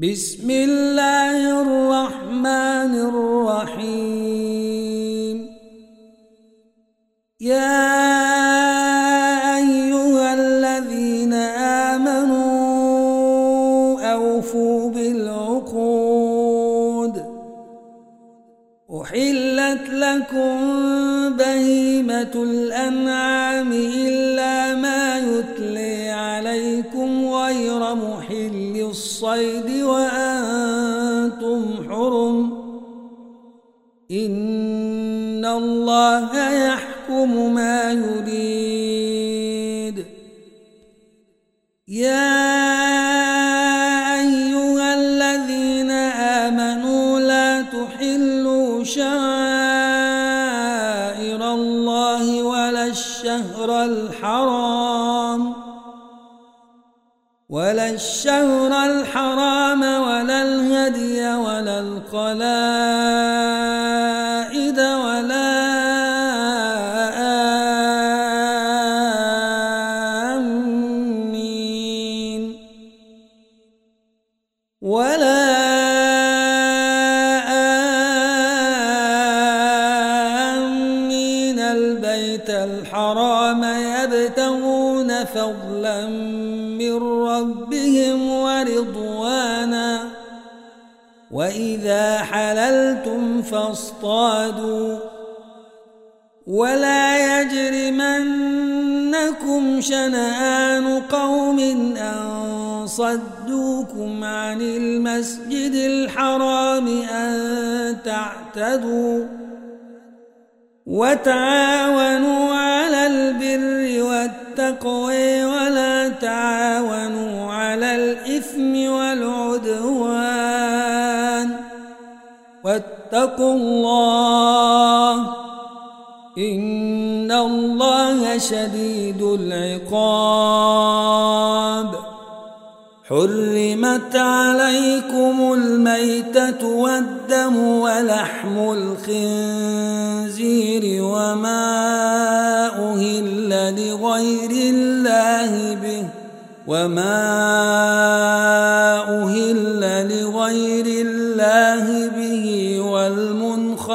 بسم الله الرحمن الرحيم. يا أيها الذين آمنوا أوفوا بالعقود. أحلت لكم بهيمة الأنعام الصيد وأنتم حرم. إن الله يحكم ما يريد. الشهر الحرام فاصطادوا ولا يجرمنكم شنآن قوم أن صدوكم عن المسجد الحرام أن تعتدوا وتعاونوا على البر والتقوى ولا تعاونوا على الإثم والعدوان واتقوا الله إن الله شديد العقاب. حرمت عليكم الميتة والدم ولحم الخنزير وما أهل لغير الله به وما أهل لغير الله به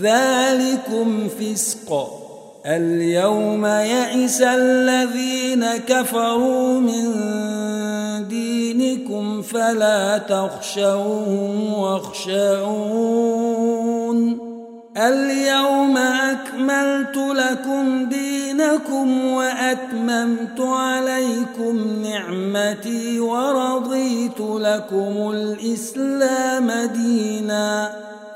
ذلكم فسق. اليوم يئس الذين كفروا من دينكم فلا تخشوهم واخشعون. اليوم أكملت لكم دينكم وأتممت عليكم نعمتي ورضيت لكم الإسلام دينا.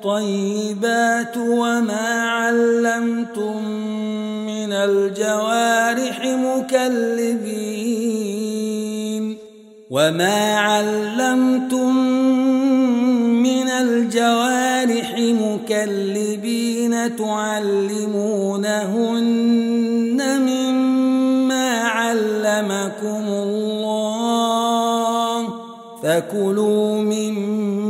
الطيبات وما علمتم من الجوارح مكلبين وما علمتم من الجوارح مكلبين تعلمونهن مما علمكم الله فكلوا مما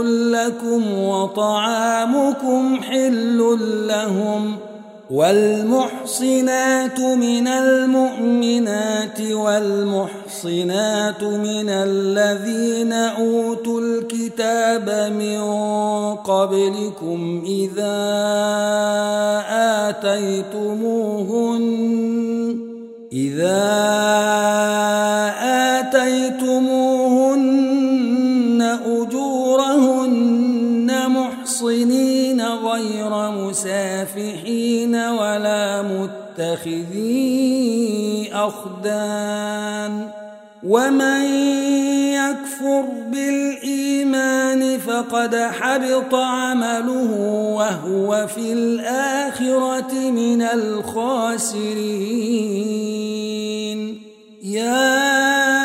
لكم وطعامكم حل لهم والمحصنات من المؤمنات والمحصنات من الذين أوتوا الكتاب من قبلكم إذا آتيتموهن إذا مسافحين ولا متخذي أخدان ومن يكفر بالإيمان فقد حبط عمله وهو في الآخرة من الخاسرين. يا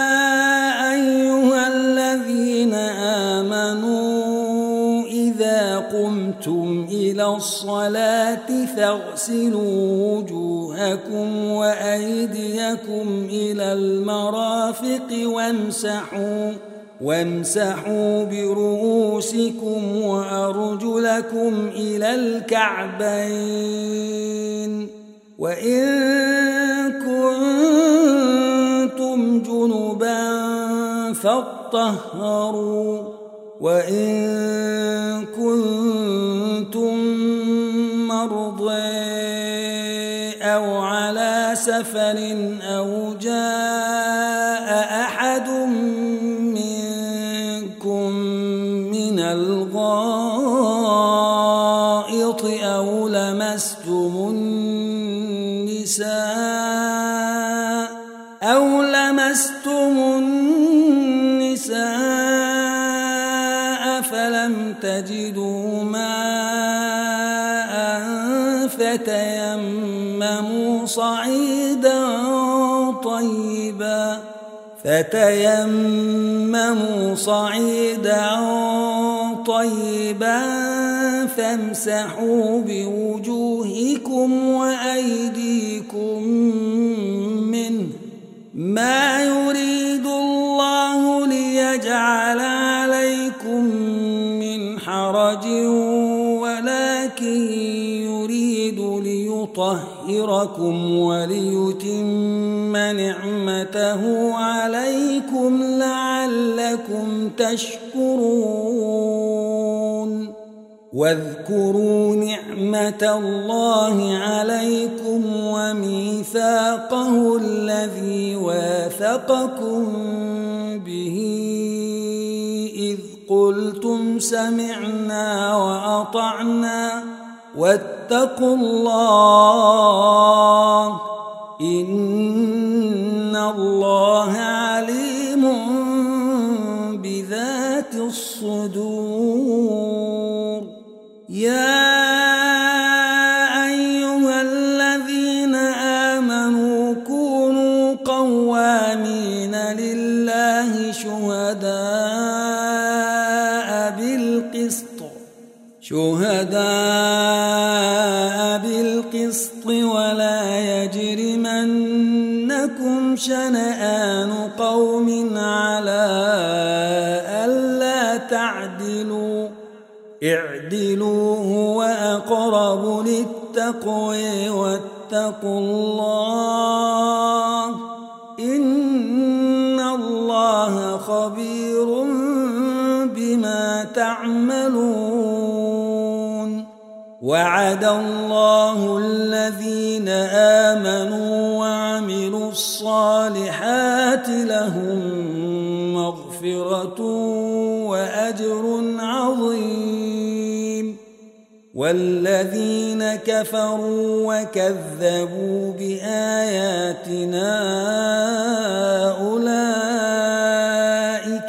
الصلاة فاغسلوا وجوهكم وأيديكم إلى المرافق وامسحوا وامسحوا برؤوسكم وأرجلكم إلى الكعبين. وإن كنتم جنبا فاطهروا. وإن كنتم مرضى أو على سفر أو جاء فتيمموا صعيدا طيبا فامسحوا بوجوهكم وأيديكم منه ما يريد الله ليجعل عليكم من حرج ولكن يريد ليطهركم وليتم نعمته عليكم لعلكم تشكرون. واذكروا نعمة الله عليكم وميثاقه الذي واثقكم به. إذ قلتم سمعنا وأطعنا واتقوا الله. إن الله عليم بذات الصدور. يا أيها الذين آمنوا كونوا قوامين لله شهداء بالقسط. شهداء شنآن قوم على ألا تعدلوا اعدلوا هو أقرب للتقوى واتقوا الله إن الله خبير بما تعملون وعد الله الذين آمنوا الصالحات لهم مغفرة وأجر عظيم. والذين كفروا وكذبوا بآياتنا أولئك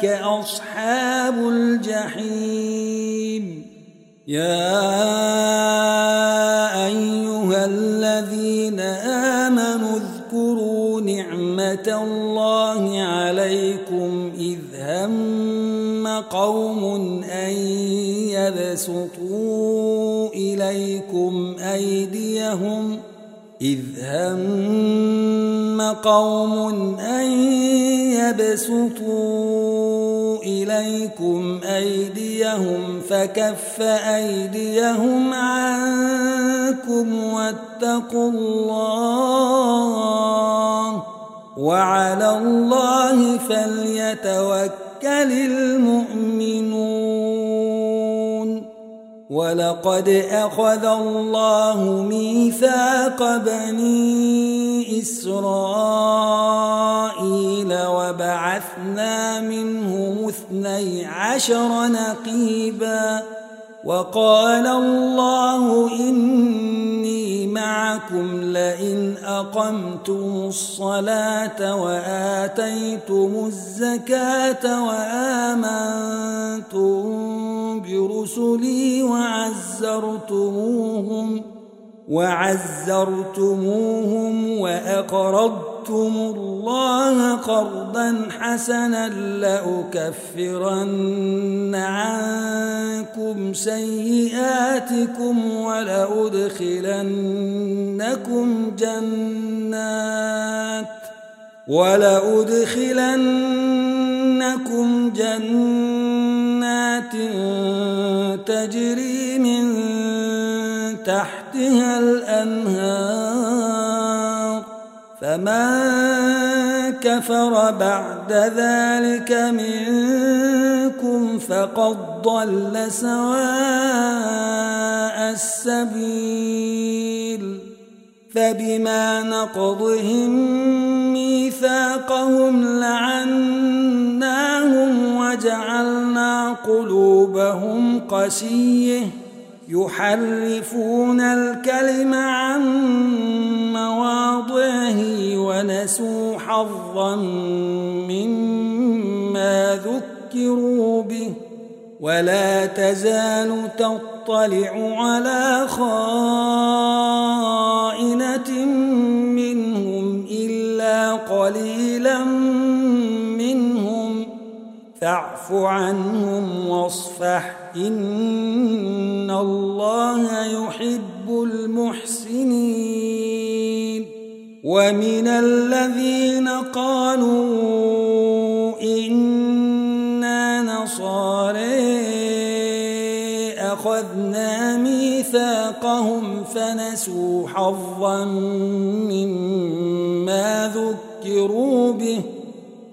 أصحاب الجحيم. يا نعمة الله عليكم إذ هم قوم أن يبسطوا إليكم أيديهم إذ هم قوم أن يبسطوا إليكم أيديهم فكف أيديهم عنكم واتقوا الله وعلى الله فليتوكل المؤمنون. ولقد أخذ الله ميثاق بني إسرائيل وبعثنا منهم اثني عشر نقيبا وقال الله إني معكم لئن أقمتم الصلاة وآتيتم الزكاة وآمنتم برسلي وعزرتموهم وعزرتموهم وأقرضتم الله قرضا حسنا لأكفرن عنكم سيئاتكم ولأدخلنكم جنات ولأدخلنكم جنات تجري من تحتها الأنهار فمن كفر بعد ذلك منكم فقد ضل سواء السبيل فبما نقضهم ميثاقهم لعناهم وجعلنا قلوبهم قسيه يحرفون الكلم عن مواضعه ونسوا حظا مما ذكروا به ولا تزال تطلع على خائنة منهم إلا قليلا منهم فاعف عنهم واصفح. إن الله يحب المحسنين. ومن الذين قالوا إنا نصاري أخذنا ميثاقهم فنسوا حظا مما ذكروا به.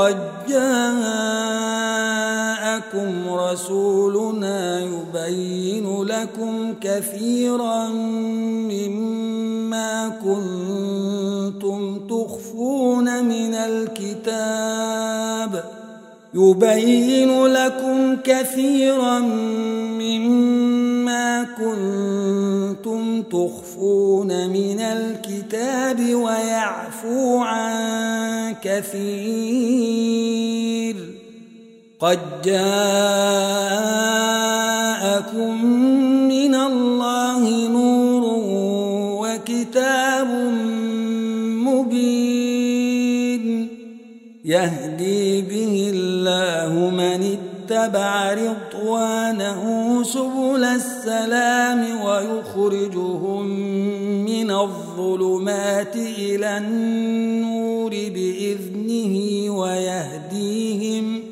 قد جاءكم رسولنا يبين لكم كثيرا مما كنتم تخفون من الكتاب يبين لكم كثيرا مما كنتم تخفون من الكتاب ويعفو عن كثير قد جاءكم من الله نور وكتاب مبين يهدي اتبع رضوانه سبل السلام ويخرجهم من الظلمات إلى النور بإذنه ويهديهم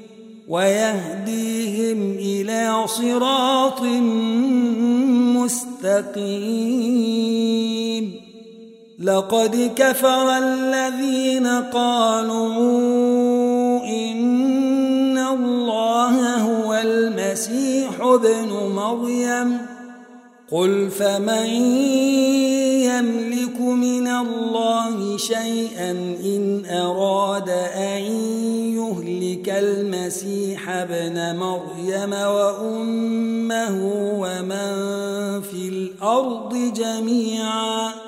ويهديهم إلى صراط مستقيم. لقد كفر الذين قالوا الله هو المسيح ابن مريم. قل فمن يملك من الله شيئا إن أراد أن يهلك المسيح ابن مريم وأمه ومن في الأرض جميعا.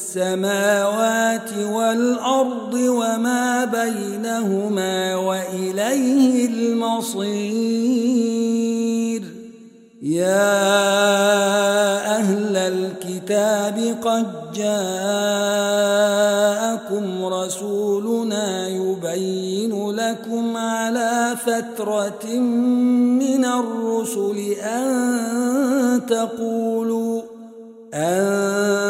السماوات والأرض وما بينهما وإليه المصير. يا أهل الكتاب قد جاءكم رسولنا يبين لكم على فترة من الرسل أن تقولوا أن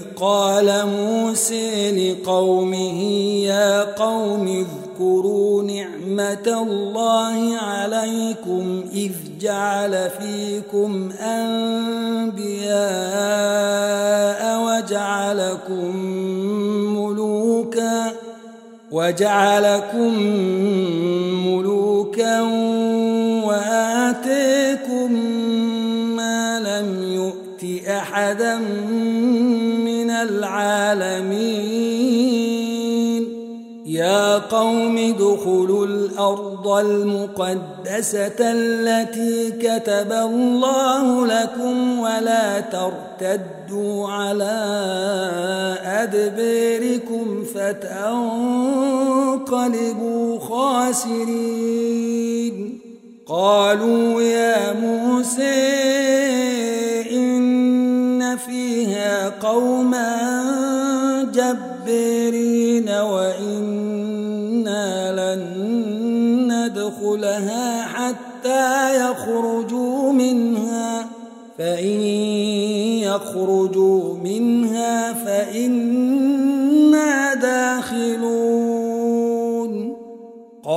قال موسى لقومه يا قوم اذكروا نعمة الله عليكم إذ جعل فيكم أنبياء وجعلكم ملوكا وجعلكم ملوكا وآتيكم ما لم يؤت أحدا من العالمين. يا قوم ادخلوا الأرض المقدسة التي كتب الله لكم ولا ترتدوا على أدبيركم فتنقلبوا خاسرين. قالوا يا موسى فيها قوما جبارين وإنا لن ندخلها حتى يخرجوا منها. فإن يخرجوا منها فإنا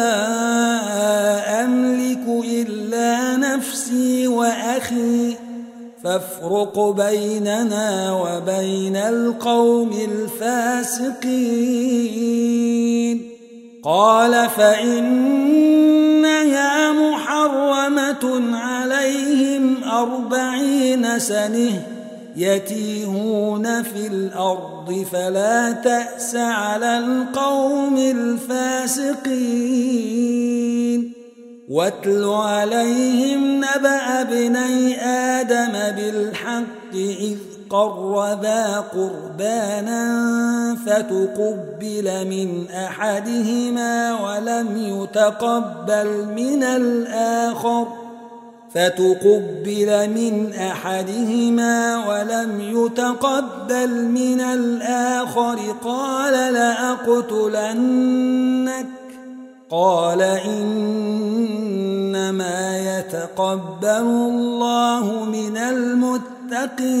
لا أملك إلا نفسي وأخي فافرق بيننا وبين القوم الفاسقين. قال فإنها محرمة عليهم أربعين سنة. يتيهون في الأرض فلا تأس على القوم الفاسقين. واتل عليهم نبأ ابني آدم بالحق إذ قربا قربانا فتقبل من أحدهما ولم يتقبل من الآخر. فتقبل من أحدهما ولم يتقبل من الآخر قال لأقتلنك قال إنما يتقبل الله من المتقين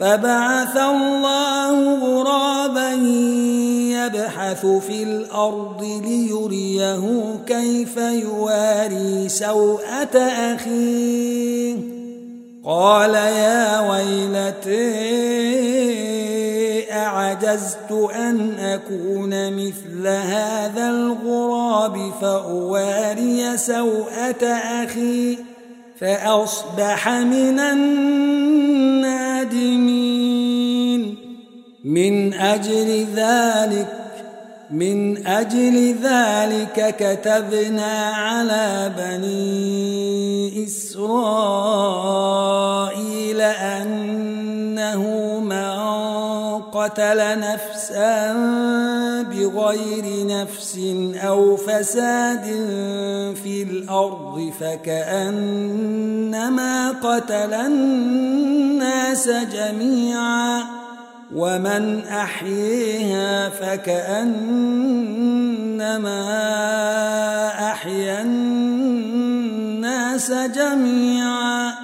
فبعث الله غرابا يبحث في الأرض ليريه كيف يواري سوءة أخيه. قال يا ويلتي أعجزت أن أكون مثل هذا الغراب فأواري سوءة أخي فأصبح من النادمين من أجل ذلك من أجل ذلك كتبنا على بني إسرائيل أنه قتل نفسا بغير نفس أو فساد في الأرض فكأنما قتل الناس جميعا ومن أحييها فكأنما أحيا الناس جميعا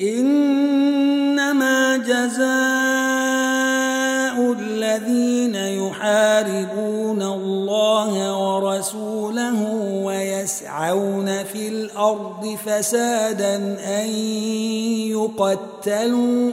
إنما جزاء الذين يحاربون الله ورسوله ويسعون في الأرض فسادا أن يقتلوا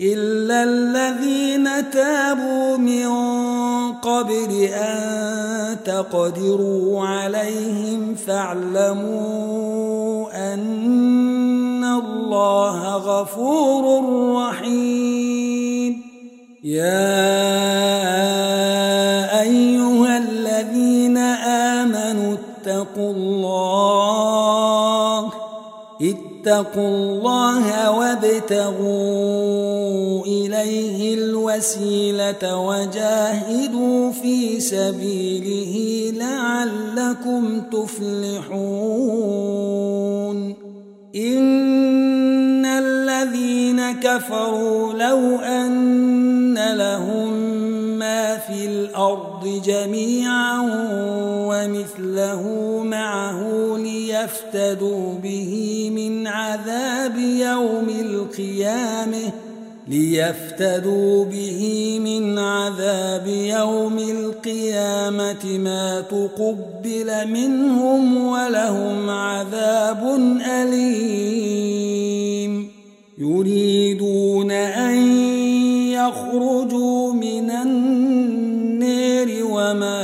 إلا الذين تابوا من قبل أن تقدروا عليهم فاعلموا أن الله غفور رحيم. يا أيها الذين آمنوا اتقوا الله اتقوا الله وابتغوا إليه الوسيلة وجاهدوا في سبيله لعلكم تفلحون. إن الذين كفروا لو أن لهم ما في الأرض جميعا ومثله معه ليفتدوا به من عذاب يوم القيامة ليفتدوا به من عذاب يوم القيامة ما تقبل منهم ولهم عذاب أليم. يريدون أن يخرجوا من النار وما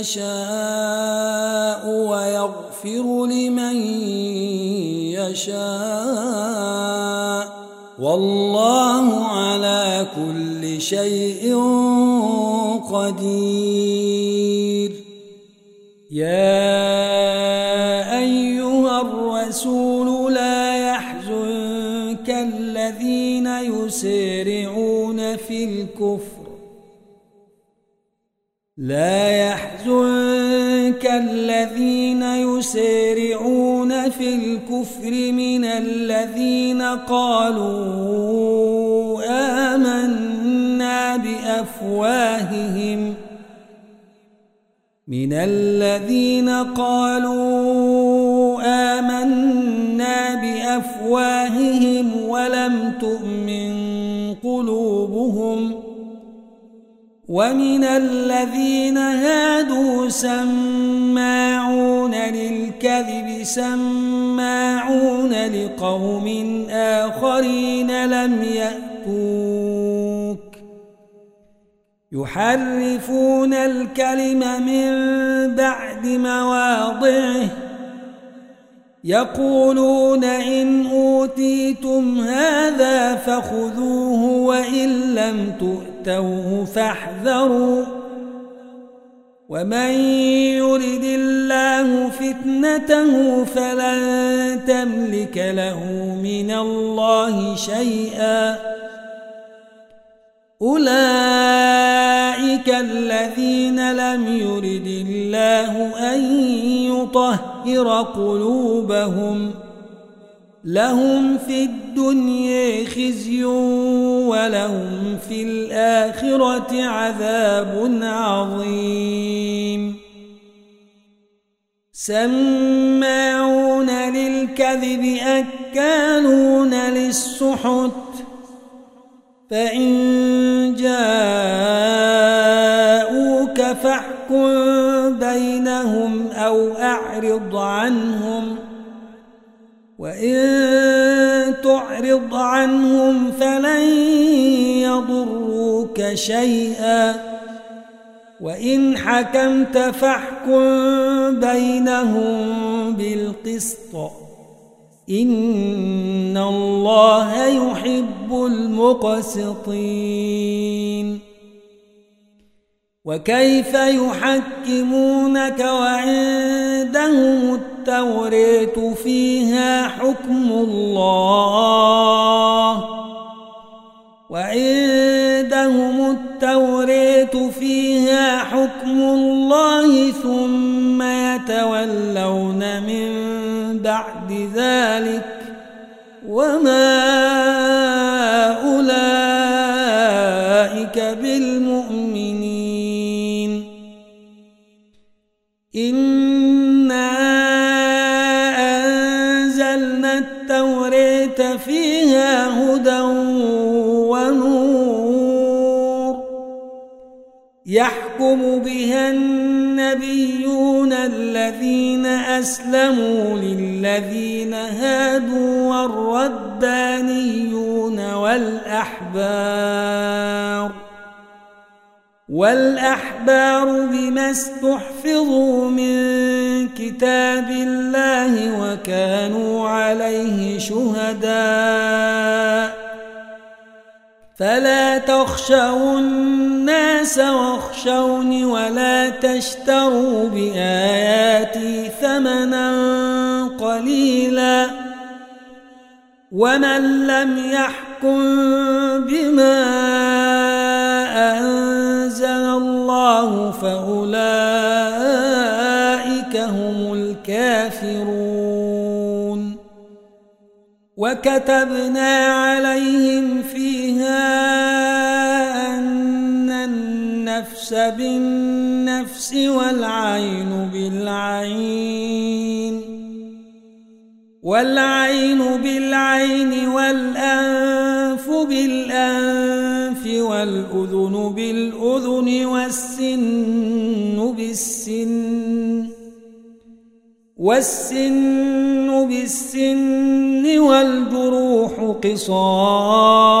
يشاء ويغفر لمن يشاء. والله على كل شيء قدير. يا أيها الرسول لا يحزنك الذين يسارعون في الكفر. لا يسارعون في الكفر من الذين قالوا آمنا بأفواههم من الذين قالوا آمنا بأفواههم ولم تؤمن قلوبهم ومن الذين هادوا سماعون للكذب سماعون لقوم آخرين لم يأتوك. يحرفون الكلم من بعد مواضعه. يقولون إن أوتيتم هذا فخذوه وإن لم تؤتوه فاحذروا. ومن يرد الله فتنته فلن تملك له من الله شيئا أولئك الذين لم يرد الله أن يطهر قلوبهم لهم في الدنيا خزي ولهم في الآخرة عذاب عظيم. سماعون للكذب أكالون للسحت. فإن جاءوك فاحكم بينهم أو أعرض عنهم. وإن تعرض عنهم فلن يضروك شيئا وإن حكمت فاحكم بينهم بالقسط إن الله يحب المقسطين وكيف يحكمونك وعندهم التوريت فيها حكم الله. وعندهم التوريت فيها حكم الله ثم يتولون من بعد ذلك. وما أسلموا للذين هادوا والربانيون والأحبار. والأحبار بما استحفظوا من كتاب الله وكانوا عليه شهداء. فلا تخشوا الناس واخشوني ولا تشتروا بآياتي ثمنا قليلا ومن لم يحكم بما أنزل الله فأولئك هم الكافرون. وكتبنا عليهم فيها النفس بالنفس والعين بالعين والعين بالعين والأنف بالأنف والأذن بالأذن والسن بالسن والسن بالسن والجروح قصاص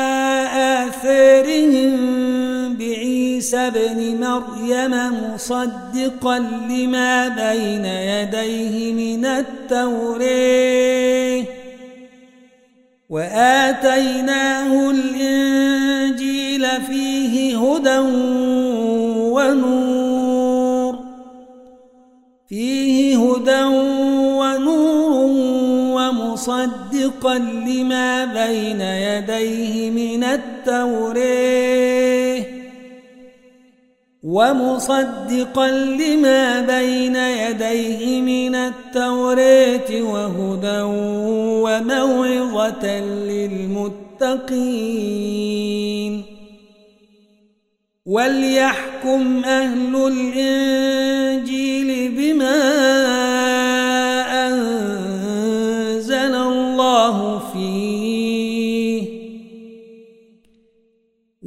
آثارهم عيسى ابن مريم مصدقا لما بين يديه من التورية. وآتيناه الإنجيل فيه هدى ونور. فيه هدى ونور ومصدقا لما بين يديه من التوريه ومصدقا لما بين يديه من التوراة وهدى وموعظة للمتقين. وليحكم أهل الإنجيل بما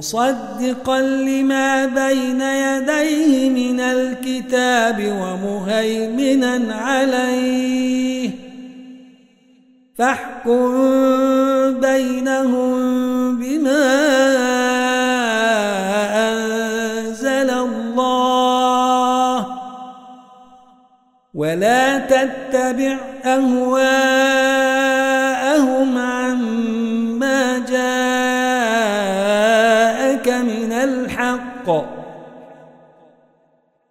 مصدقا لما بين يديه من الكتاب ومهيمنا عليه. فاحكم بينهم بما أنزل الله. ولا تتبع أهواءهم عما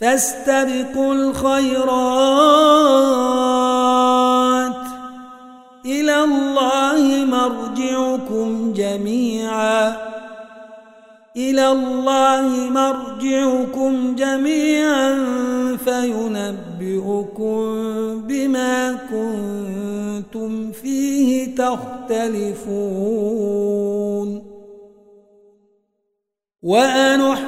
فاستبقوا الخيرات. إلى الله مرجعكم جميعا. إلى الله مرجعكم جميعا. فينبئكم بما كنتم فيه تختلفون. وأنحكم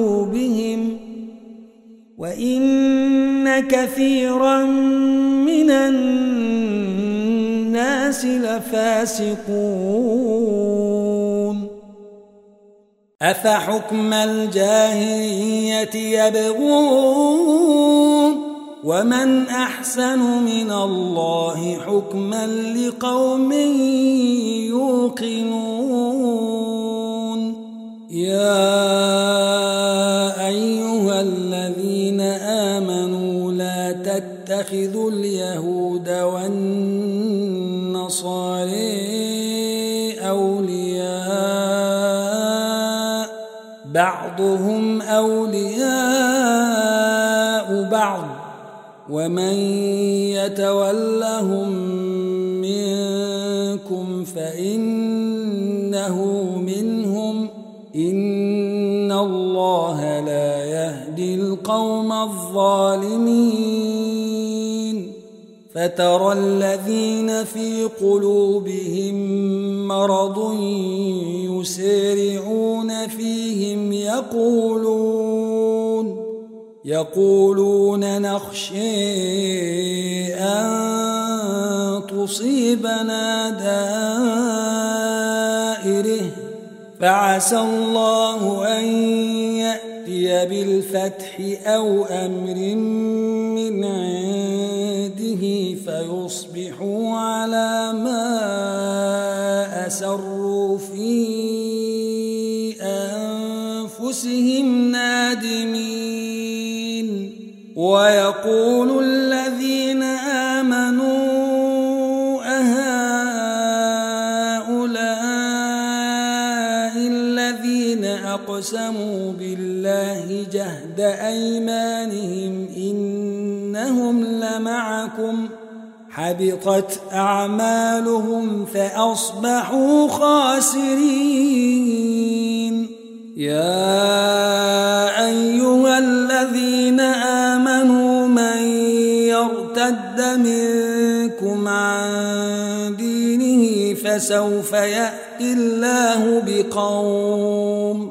كثيرا من الناس لفاسقون. أفحكم الجاهلية يبغون؟ ومن أحسن من الله حكما لقوم يوقنون. يا تتخذوا اليهود والنصارى أولياء. بعضهم أولياء بعض. ومن يتولهم منكم فإنه منهم. إن الله لا يهدي القوم الظالمين. فترى الذين في قلوبهم مرض يسارعون فيهم يقولون يقولون نخشى أن تصيبنا دائره فعسى الله أن يأتي بالفتح أو أمر من عنده فيصبحوا على ما أسروا في أنفسهم نادمين. ويقول الذين آمنوا أهؤلاء الذين أقسموا بالله جهد أيمانهم لمعكم حبطت أعمالهم فأصبحوا خاسرين. يا أيها الذين آمنوا من يرتد منكم عن دينه فسوف يأتي الله بقوم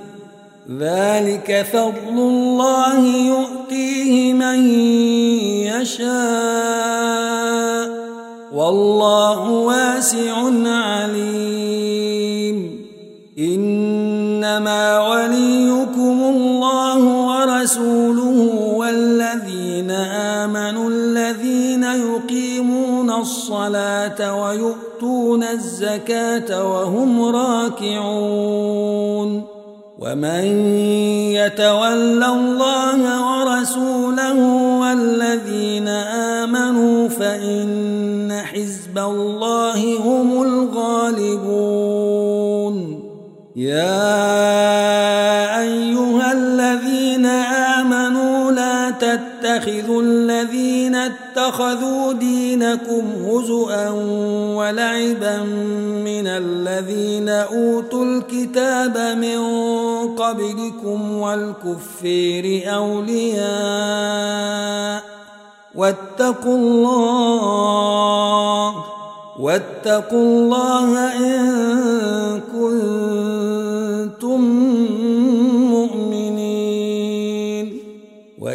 ذلك فضل الله يؤتيه من يشاء والله واسع عليم. إنما وليكم الله ورسوله والذين آمنوا الذين يقيمون الصلاة ويؤتون الزكاة وهم راكعون. ومن يتول الله ورسوله والذين آمنوا فإن حزب الله هم الغالبون. يا أيها الذين آمنوا لا تتخذوا الذين اتخذوا دينكم هزؤا ولعبا من الذين أوتوا الكتاب من قبلكم والكفير أولياء واتقوا الله واتقوا الله إن كنتم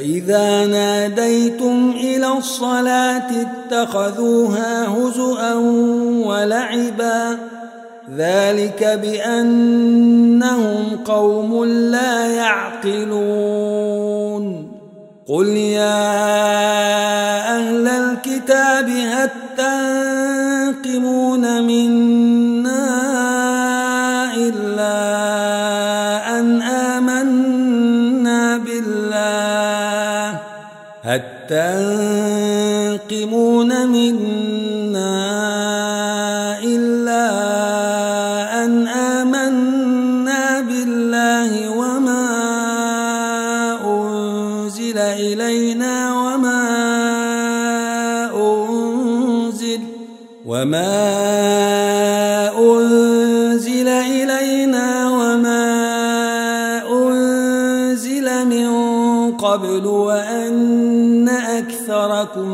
وإذا ناديتم إلى الصلاة اتخذوها هزؤا ولعبا ذلك بأنهم قوم لا يعقلون قل يا أهل الكتاب هل تنقمون منا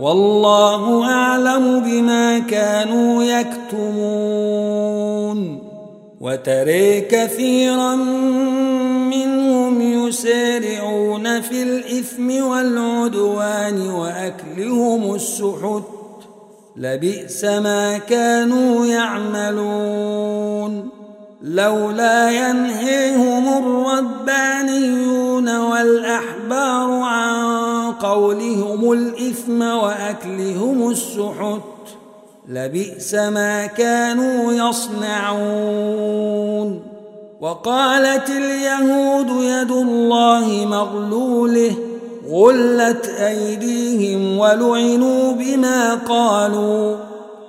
والله أعلم بما كانوا يكتمون. وتري كثيرا منهم يسارعون في الإثم والعدوان وأكلهم السحت. لبئس ما كانوا يعملون. لولا ينهيهم الربانيون والأحبار عن قولهم الإثم وأكلهم السحت لبئس ما كانوا يصنعون. وقالت اليهود يد الله مغلوله غلت أيديهم ولعنوا بما قالوا.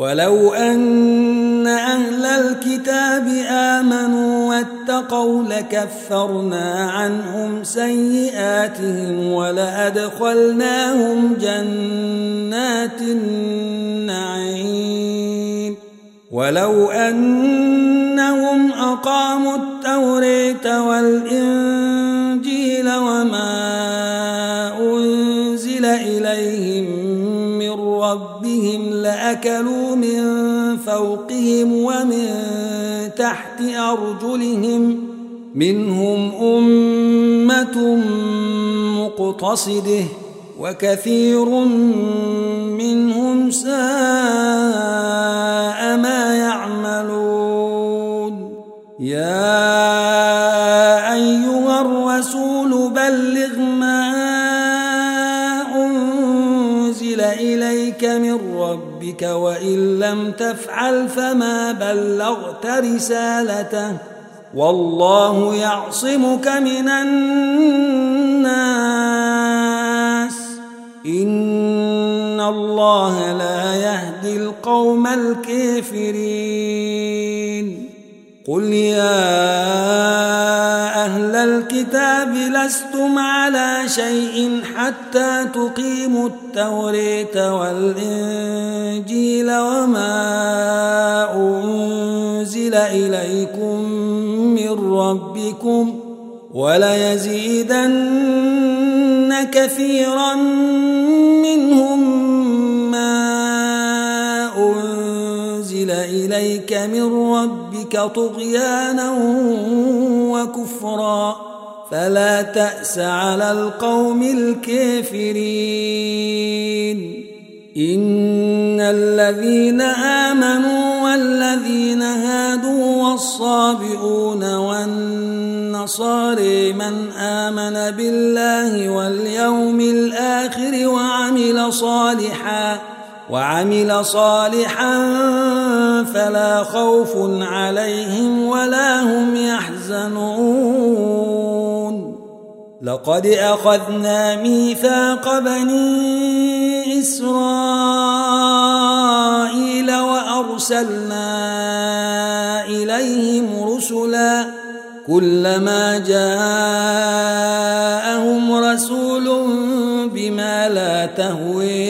ولو أن أهل الكتاب آمنوا واتقوا لكفرنا عنهم سيئاتهم ولأدخلناهم جنات النعيم ولو أنهم أقاموا التورية والإنجيل ربهم لأكلوا من فوقهم ومن تحت أرجلهم منهم أمة مقتصدة وكثير منهم ساء ما يعملون. يا أيها الرسول ربك وإن لم تفعل فما بلغت رسالته والله يعصمك من الناس. إن الله لا يهدي القوم الكافرين. قل يا أهل الكتاب لستم على شيء حتى تقيموا التوريت والإنجيل وما أنزل إليكم من ربكم وليزيدن كثيرا منهم إليك من ربك طغيانا وكفرا فلا تأس على القوم الكافرين. إن الذين آمنوا والذين هادوا والصابئون والنصاري من آمن بالله واليوم الآخر وعمل صالحاً وعمل صالحا فلا خوف عليهم ولا هم يحزنون. لقد أخذنا ميثاق بني إسرائيل وأرسلنا إليهم رسلا كلما جاءهم رسول بما لا تهوي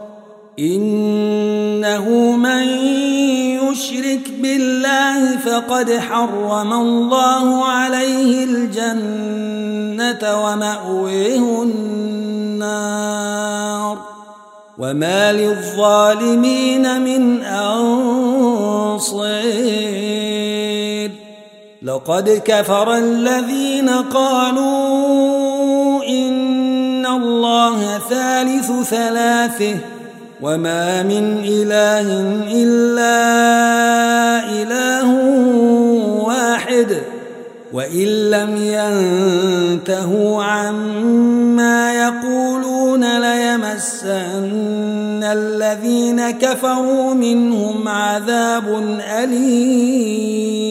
إنه من يشرك بالله فقد حرم الله عليه الجنة ومأويه النار. وما للظالمين من انصير لقد كفر الذين قالوا إن الله ثالث ثلاثة. وما من إله إلا إله واحد وإن لم ينتهوا عما يقولون ليمسن الذين كفروا منهم عذاب أليم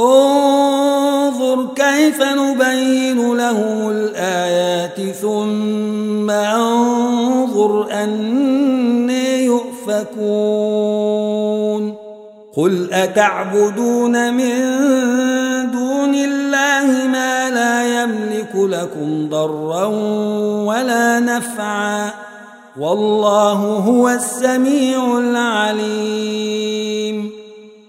انظر كيف نبين له الآيات ثم انظر أني يؤفكون. قل أتعبدون من دون الله ما لا يملك لكم ضرا ولا نفعا. والله هو السميع العليم.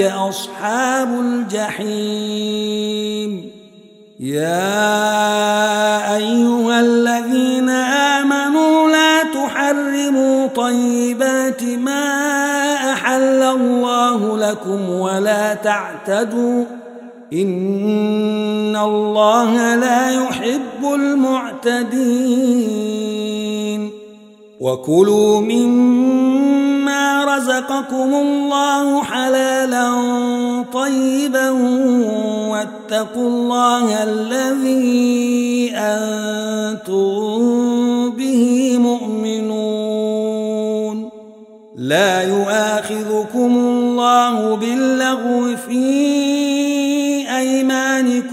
أصحاب الجحيم. يا أيها الذين آمنوا لا تحرموا طيبات ما أحل الله لكم ولا تعتدوا. إن الله لا يحب المعتدين. وكلوا مما رزقكم الله حلالا طيبا واتقوا الله الذي أنتم به مؤمنون. لا يؤاخذكم الله باللغو في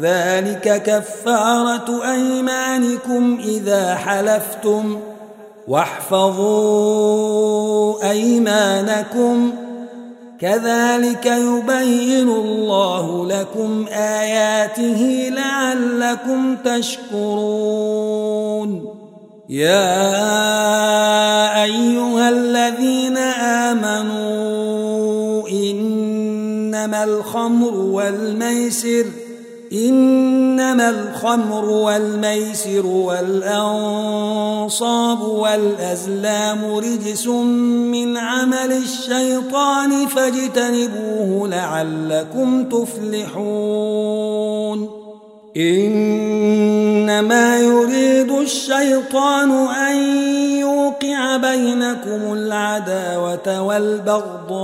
ذلك كفارة أيمانكم إذا حلفتم واحفظوا أيمانكم كذلك يبين الله لكم آياته لعلكم تشكرون. يا أيها الذين آمنوا إنما الخمر الخمر والميسر والأنصاب والأزلام رجس من عمل الشيطان فاجتنبوه لعلكم تفلحون. إنما يريد الشيطان أن بينكم العداوة والبغضاء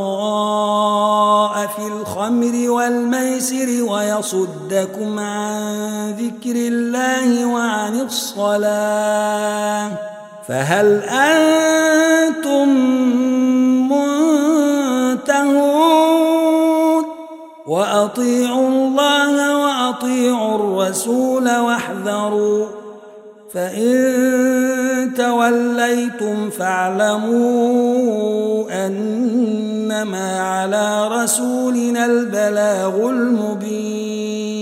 في الخمر والميسر ويصدكم عن ذكر الله وعن الصلاة فهل أنتم منتهون؟ وأطيعوا الله وأطيعوا الرسول واحذروا فإن توليتم فاعلموا أنما على رسولنا البلاغ المبين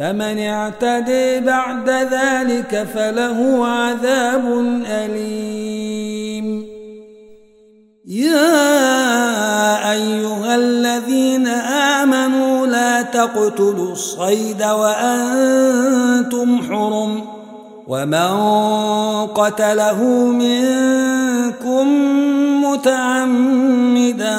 فمن اعتدي بعد ذلك فله عذاب أليم. يا أيها الذين آمنوا لا تقتلوا الصيد وأنتم حرم ومن قتله منكم متعمدا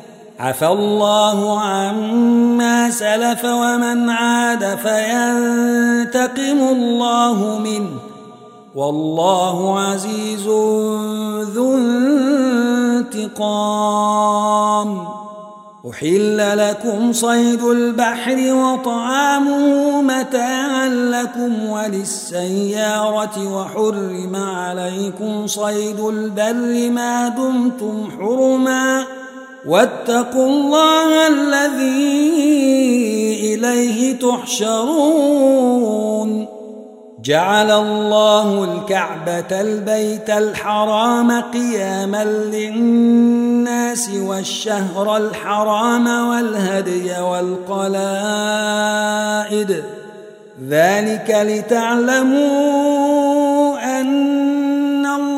عفى الله عما سلف ومن عاد فينتقم الله منه. والله عزيز ذو انتقام. أحل لكم صيد البحر وطعامه متاعا لكم وللسيارة وحرم عليكم صيد البر ما دمتم حرما. واتقوا الله الذي إليه تحشرون. جعل الله الكعبة البيت الحرام قياما للناس والشهر الحرام والهدي والقلائد. ذلك لتعلموا أن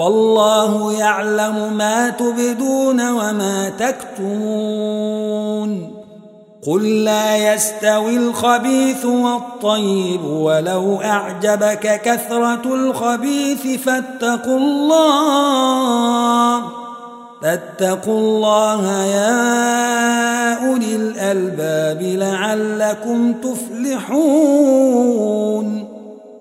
والله يعلم ما تبدون وما تكتمون. قل لا يستوي الخبيث والطيب ولو أعجبك كثرة الخبيث فاتقوا الله. فاتقوا الله يا أولي الألباب لعلكم تفلحون.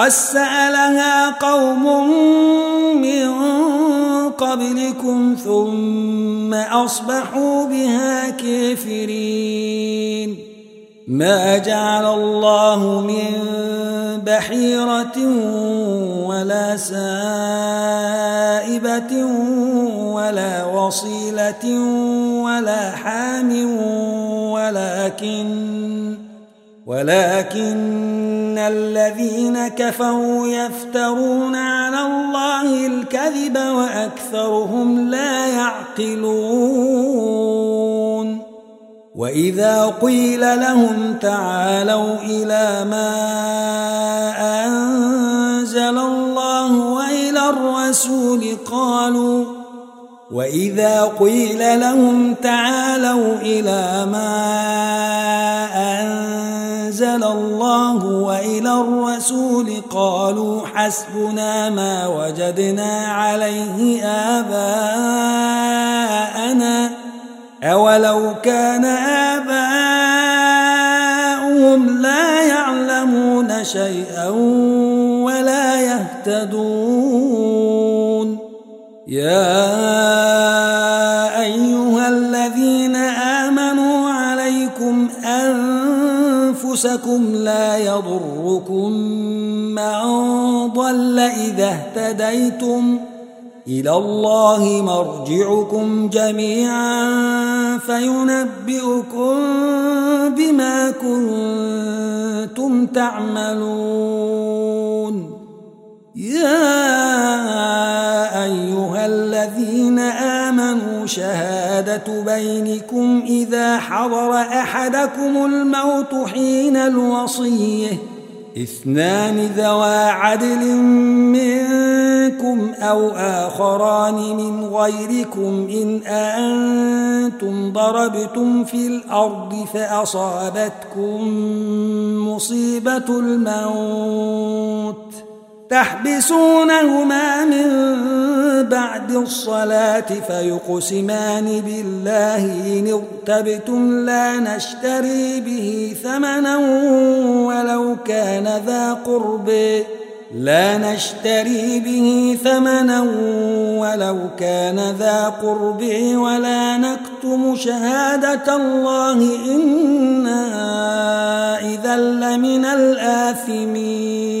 قد سألها قوم من قبلكم ثم أصبحوا بها كافرين. ما جعل الله من بحيرة ولا سائبة ولا وصيلة ولا حام ولكن ولكن الذين كفروا يفترون على الله الكذب وأكثرهم لا يعقلون. وإذا قيل لهم تعالوا إلى ما أنزل الله وإلى الرسول قالوا وإذا قيل لهم تعالوا إلى ما أنزل الله وإلى الرسول قالوا حسبنا ما وجدنا عليه آباءنا أولو كان آباؤهم لا يعلمون شيئا ولا يهتدون يضركم من ضل إذا اهتديتم إلى الله مرجعكم جميعا فينبئكم بما كنتم تعملون. يا أيها الذين آمنوا شهادة بينكم إذا حضر أحدكم الموت حين الوصية. اثنان ذوى عدل منكم أو آخران من غيركم. إن أنتم ضربتم في الأرض فأصابتكم مصيبة الموت. تحبسونهما من بعد الصلاة فيقسمان بالله إن ارتبتم لا نشتري به ثمنا ولو كان ذا قرب. لا نشتري به ثمنا ولو كان ذا قرب ولا نكتم شهادة الله إنا إذا لمن الآثمين.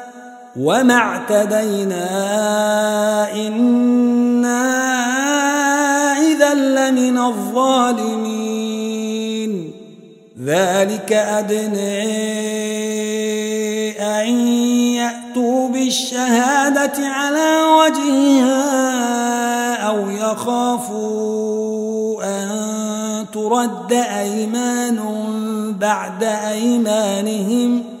وما اعتدينا إنا إذا لمن الظالمين. ذلك أدنى أن يأتوا بالشهادة على وجهها أو يخافوا أن ترد أيمان بعد أيمانهم ۖ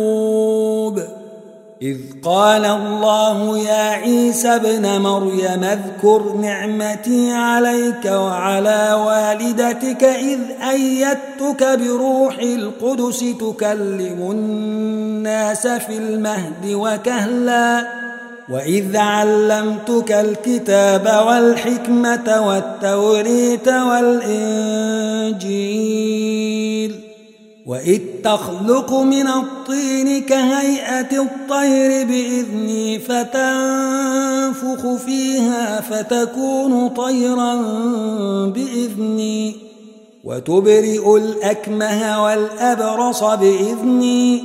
إذ قال الله يا عيسى ابن مريم اذكر نعمتي عليك وعلى والدتك إذ أيدتك بروح القدس تكلم الناس في المهد وكهلا وإذ علمتك الكتاب والحكمة والتوريت والإنجيل وإذ تخلق من الطين كهيئة الطير بإذني فتنفخ فيها فتكون طيرا بإذني وتبرئ الأكمه والأبرص بإذني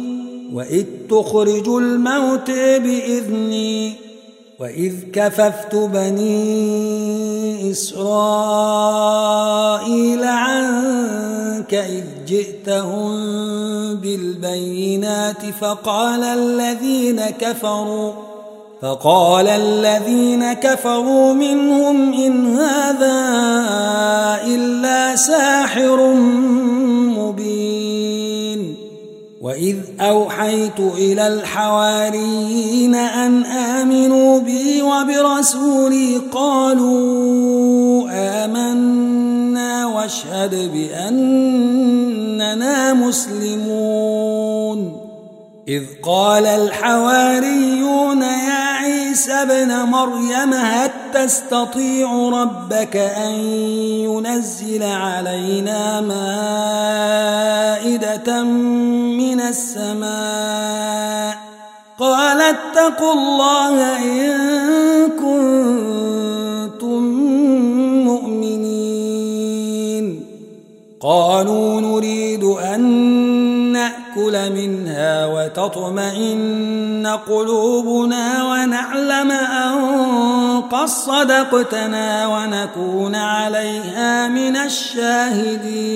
وإذ تخرج الموت بإذني وإذ كففت بني إسرائيل عنك إذ جئتهم بالبينات فقال الذين كفروا فقال الذين كفروا منهم إن هذا إلا ساحر مبين. وإذ أوحيت إلى الحواريين أن آمنوا بي وبرسولي قالوا آمنا واشهد بأننا مسلمون. إذ قال الحواريون يا عيسى ابن مريم هل تستطيع ربك أن ينزل علينا مائدة من السماء؟ قال اتقوا الله إن كنتم مؤمنين. قالوا نريد أن نأكل منها وتطمئن قلوبنا ونعلم أن قد صدقتنا ونكون عليها من الشاهدين.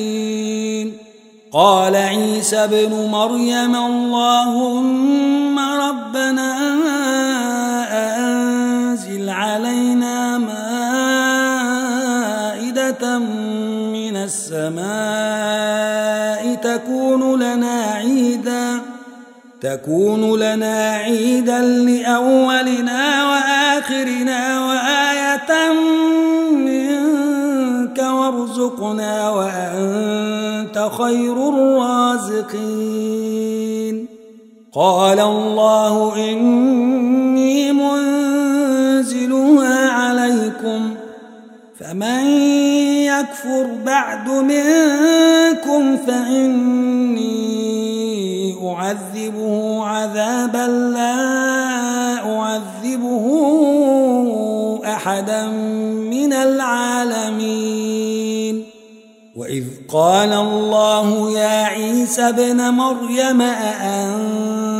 قال عيسى ابن مريم اللهم ربنا أنزل علينا مائدة من السماء تكون لنا عيدا تكون لنا عيدا لأولنا وآخرنا وآية منك وارزقنا وأنت خير الرازقين. قال الله إني منزلها عليكم فمن يكفر بعد منكم فإني أعذبه عذابا لا أعذبه أحدا من العالمين. وإذ قال الله يا عيسى ابن مريم أأنت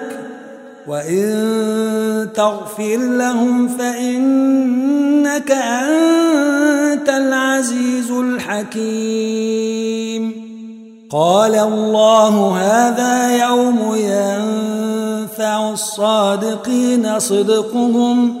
وإن تغفر لهم فإنك أنت العزيز الحكيم قال الله هذا يوم ينفع الصادقين صدقهم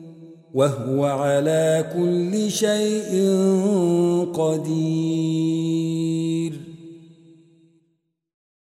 وهو على كل شيء قدير.